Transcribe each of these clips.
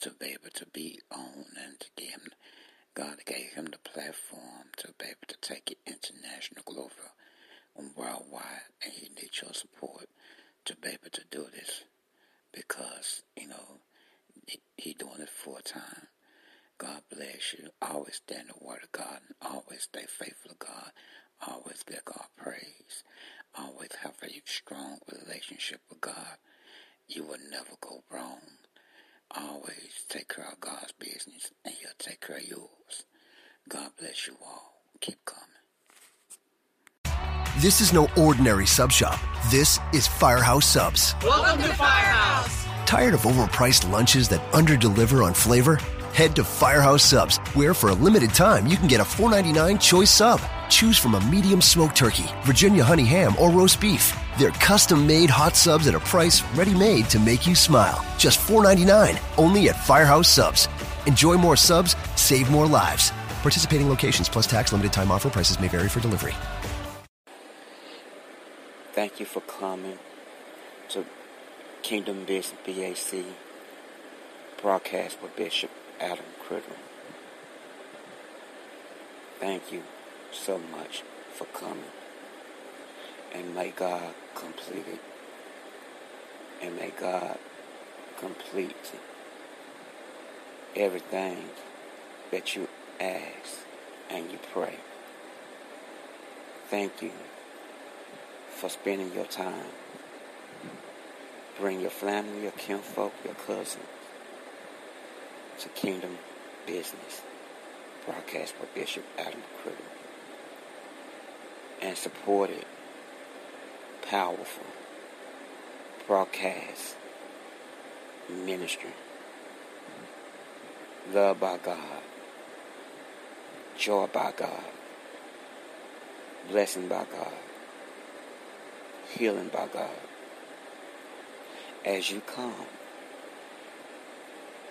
to be able to be on and to give him, God gave him the platform to be able to take it international, global, and worldwide, and he needs your support to be able to do this because, you know, he, doing it full time. God bless you. Always stand the word of God and always stay faithful to God. Always give God praise. Always have a strong relationship with God. You will never go wrong. Always take care of God's business and he'll take care of yours. God bless you all. Keep coming. This is no ordinary sub shop. This is Firehouse Subs. Welcome to Firehouse. Tired of overpriced lunches that underdeliver on flavor? Head to Firehouse Subs, where for a limited time you can get a $4.99 choice sub. Choose from a medium smoked turkey, Virginia honey ham, or roast beef. They're custom made hot subs at a price ready made to make you smile. Just $4.99 only at Firehouse Subs. Enjoy more subs, save more lives. Participating locations plus tax limited time offer prices may vary for delivery. Thank you for coming to Kingdom Business BAC broadcast with Bishop Adam Critter. Thank you so much for coming. And may God complete it. And may God complete everything that you ask and you pray. Thank you for spending your time. Bring your family, your kinfolk, your cousins to Kingdom Business. Broadcast by Bishop Adam Critter. And support it. Powerful. Broadcast. Ministry. Love by God. Joy by God. Blessing by God healing by God. As you come,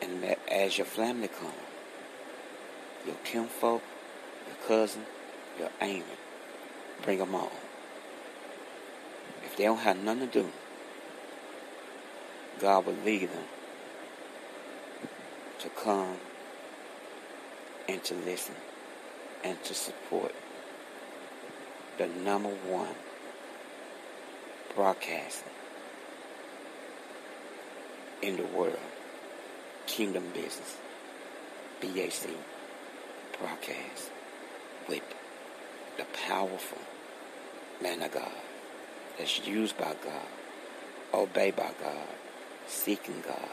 and as your family come, your kinfolk, your cousin, your aunt, bring them all. If they don't have nothing to do, God will lead them to come and to listen and to support the number one broadcasting in the world. Kingdom Business. BAC broadcast with the powerful man of God that's used by God, obeyed by God, seeking God,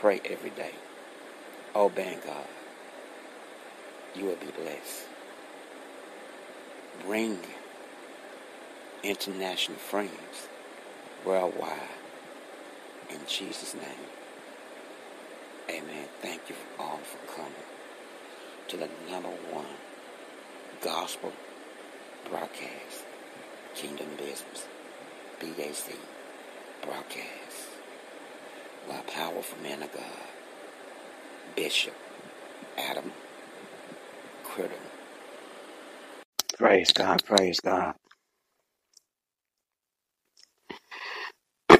pray every day, obeying God. You will be blessed. Bring international friends worldwide. In Jesus' name. Amen. Thank you all for coming to the number one gospel broadcast, Kingdom Business, BAC broadcast, by powerful man of God, Bishop Adam Critter. Praise God, praise God.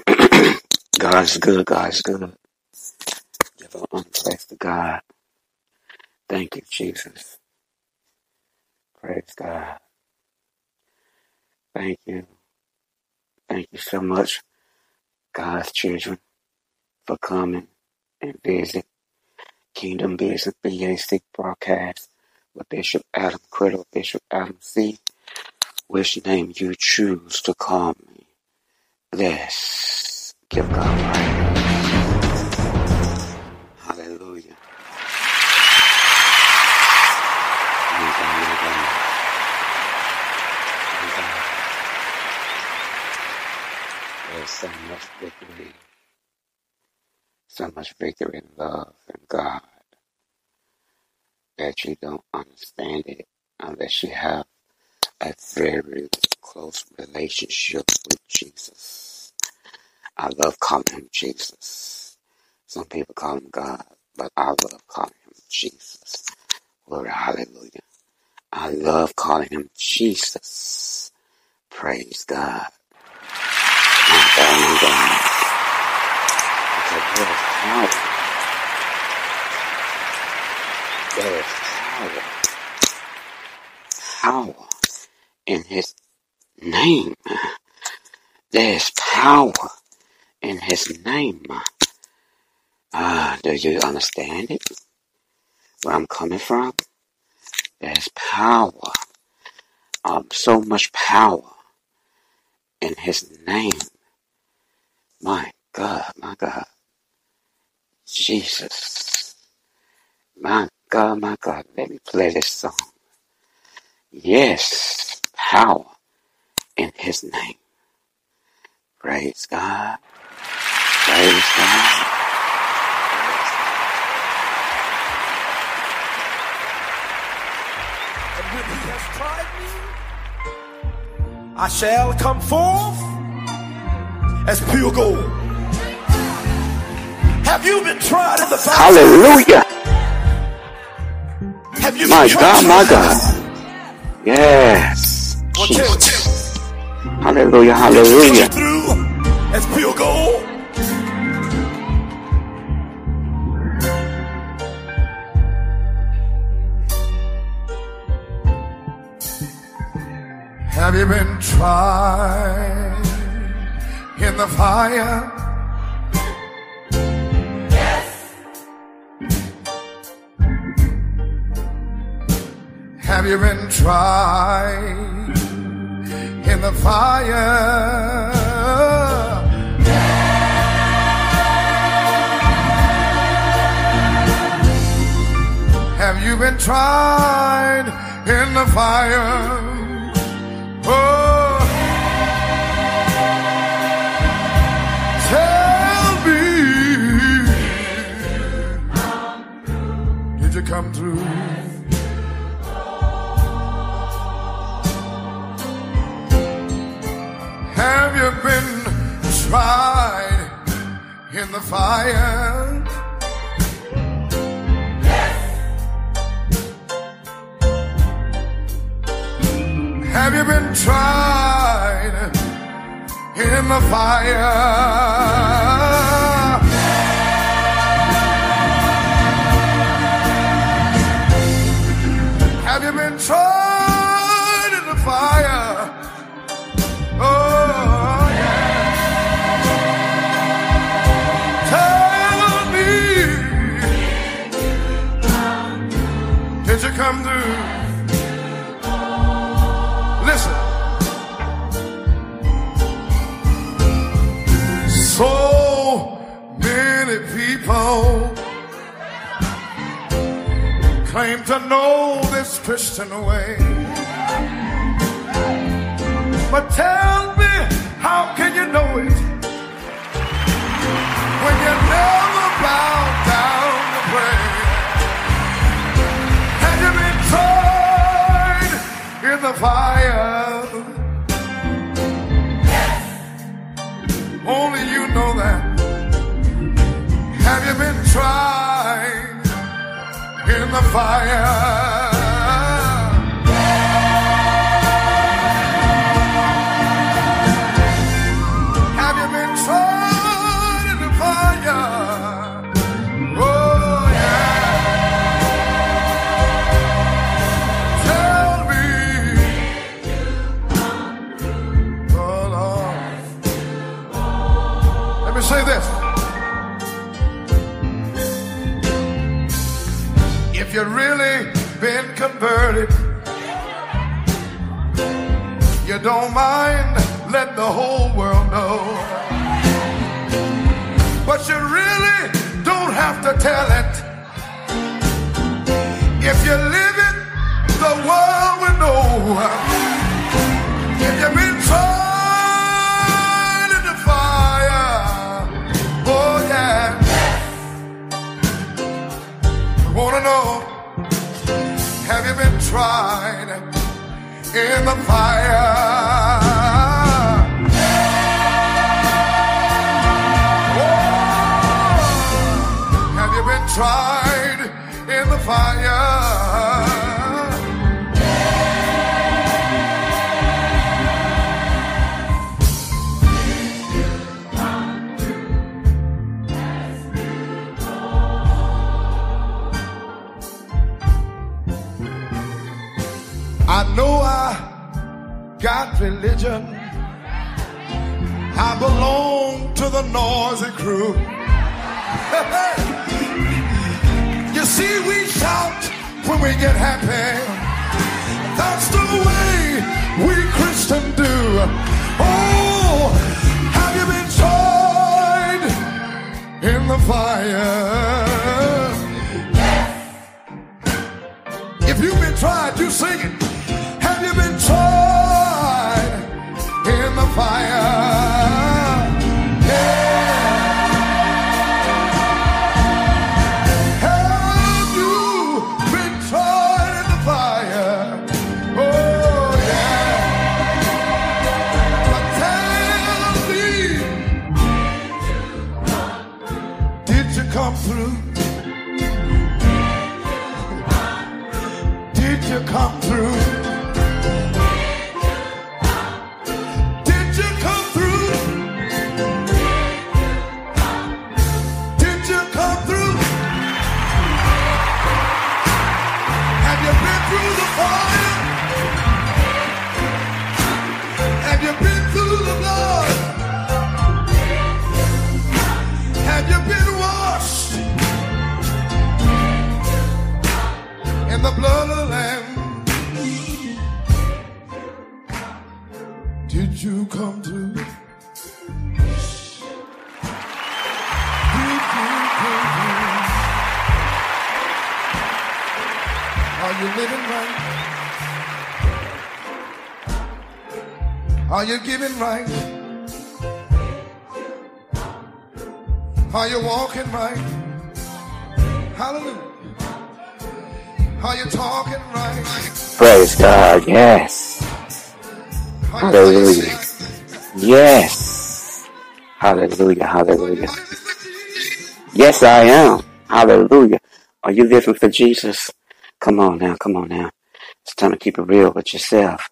God's good. God's good. Give an praise to God. Thank you, Jesus. Praise God. Thank you. Thank you so much, God's children, for coming and visit Kingdom Business BAC broadcast with Bishop Adam Criddle, Bishop Adam C. Which name you choose to call me. This. Give God praise. Victory, so much victory in love and God that you don't understand it uh, unless you have a very close relationship with Jesus. I love calling him Jesus. Some people call him God, but I love calling him Jesus. Glory, hallelujah. I love calling him Jesus. Praise God. My God, my God. Because there's power. Power. Power in his name. There's power in his name. Ah, uh, do you understand it? Where I'm coming from? There's power. Um, so much power in his name. My God, my God. Jesus. My God, my God. Let me play this song. Yes, power in his name. Praise God. Praise God. And when he has tried me, I shall come forth as pure gold. Have you been tried in the fire? Hallelujah. Have you My been God, my God. Yes. Jesus. Hallelujah, hallelujah. through as pure gold. Have you been tried in the fire? Yes. Have you been tried in the fire? Have you been tried in the fire? Tried in the fire? Yes. Have you been tried in the fire? Claim to know this Christian way. But tell me, how can you know it when you never bow down to pray? Have you been tried in the fire? Only you know that. Have you been tried fire? Converted, you don't mind let the whole world know. But you really don't have to tell it. If you live it, the world will know. Tried in the fire? Oh, religion. I belong to the noisy crew. you see, we shout when we get happy. That's the way we Christians do. Oh, have you been tried in the fire? If you've been tried, you sing it. Have you been tried fire? Are you giving right? Are you walking right? Hallelujah. Are you talking right? Praise God. Yes. Hallelujah. Yes. Hallelujah. Hallelujah. Are you listening to Jesus? Yes, I am. Hallelujah. Are you living for Jesus? Come on now. Come on now. It's time to keep it real with yourself.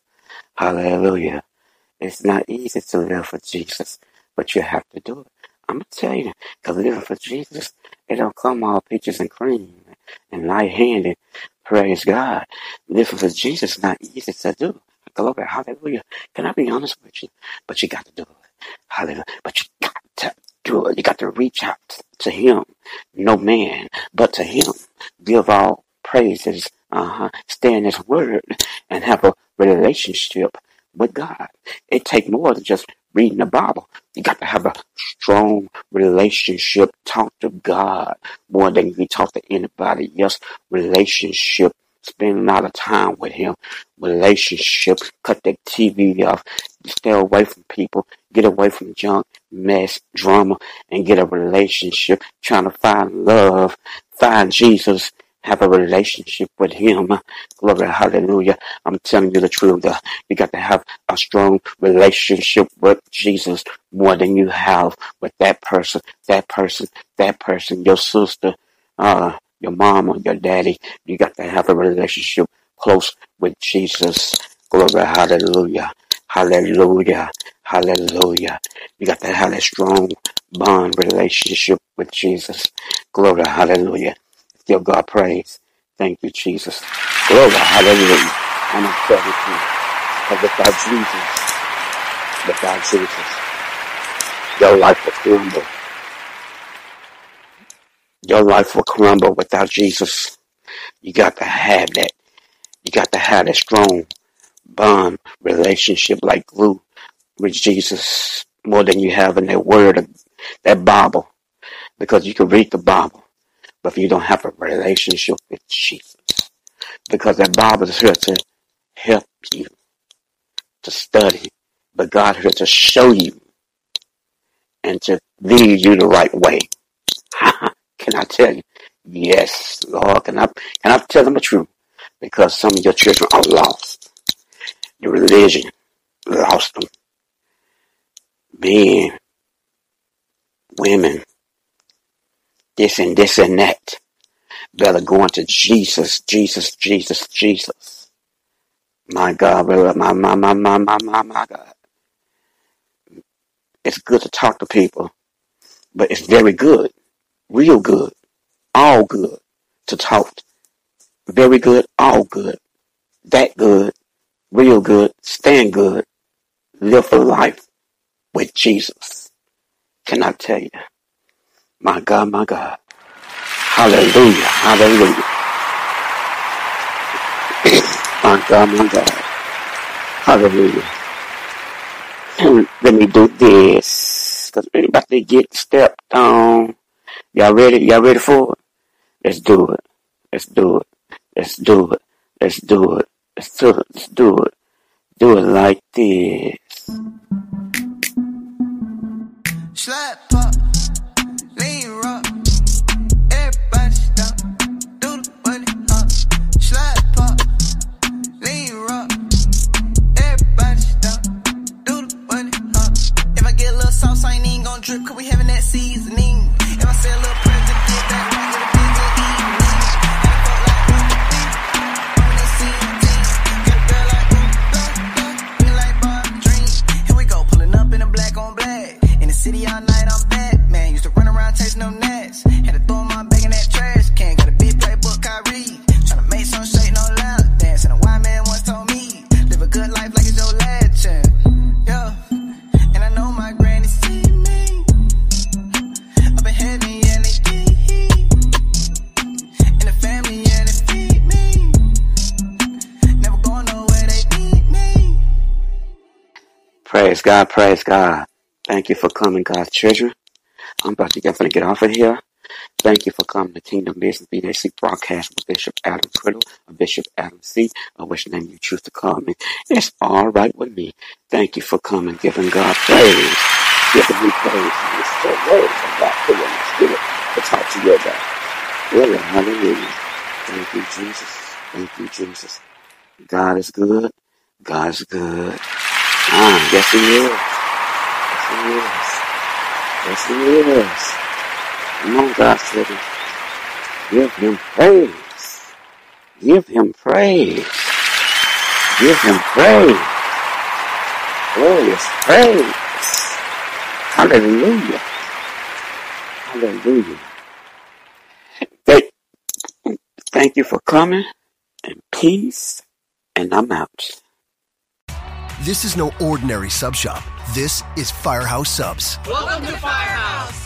Hallelujah. It's not easy to live for Jesus, but you have to do it. I'm to tell you, because living for Jesus, it don't come all peaches and cream and light-handed. Praise God. Living for Jesus is not easy to do. Glory, hallelujah. Can I be honest with you? But you got to do it. Hallelujah. But you got to do it. You got to reach out to Him. No man, but to Him. Give all praises. Uh-huh. Stay in His Word and have a relationship with God. It takes more than just reading the Bible. You got to have a strong relationship. Talk to God more than you talk to anybody else. Relationship. Spend a lot of time with Him. Relationship. Cut that TV off. Stay away from people. Get away from junk, mess, drama, and get a relationship. Trying to find love. Find Jesus. Have a relationship with Him. Glory, hallelujah. I'm telling you the truth. Uh, You got to have a strong relationship with Jesus more than you have with that person, that person, that person, your sister, uh, your or your daddy. You got to have a relationship close with Jesus. Glory, hallelujah. Hallelujah. Hallelujah. You got to have a strong bond relationship with Jesus. Glory, hallelujah. Give God praise. Thank you, Jesus. Oh, Glory, hallelujah. I'm to tell you, because without Jesus, without Jesus, your life will crumble. Your life will crumble without Jesus. You got to have that. You got to have that strong bond relationship like glue with Jesus more than you have in that word, of that Bible. Because you can read the Bible, but if you don't have a relationship with Jesus, because that Bible is here to help you to study, but God is here to show you and to lead you the right way. can I tell you? Yes, Lord. Can I can I tell them the truth? because some of your children are lost. The religion lost them. Men, women, this and this and that. Better go into Jesus, Jesus, Jesus, Jesus. My God, my, my, my, my, my, my, my God. It's good to talk to people, but it's very good, real good, all good to talk. Very good, all good, that good, real good, stand good, live for life with Jesus. Can I tell you? My God, my God. Hallelujah, hallelujah. my God, my God. Hallelujah. Let me do this. Cause we're about to get stepped on. Y'all ready? Y'all ready for it? Let's do it. Let's do it. Let's do it. Let's do it. Let's do it. Let's do it. Do it like this. Had to throw my bag in that trash can. Got a big playbook I. Tryna make some shake, no loud dance. And a white man once told me, live a good life like it's your last chance. Yeah. And I know my granny see me. Up in heaven, yeah, they eat. And the family, yeah, they feed me. Never going nowhere, they need me. Praise God, praise God. Thank you for coming, God's children. I'm about to definitely get off of here. Thank you for coming to Kingdom Business BAC broadcast with Bishop Adam Criddle or Bishop Adam C. or which name you choose to call me. It's all right with me. Thank you for coming, giving God praise. Giving me praise. It's so words of God put in the spirit to talk to you about. Really, hallelujah. Thank you, Jesus. Thank you, Jesus. God is good. God is good. Ah, yes he is. Yes he is. Yes he is. Come on, God's children. Give him praise. Give him praise. Give him praise. Glorious praise. Hallelujah. Hallelujah. Thank, thank you for coming and peace. And I'm out. This is no ordinary sub shop. This is Firehouse Subs. Welcome to Firehouse.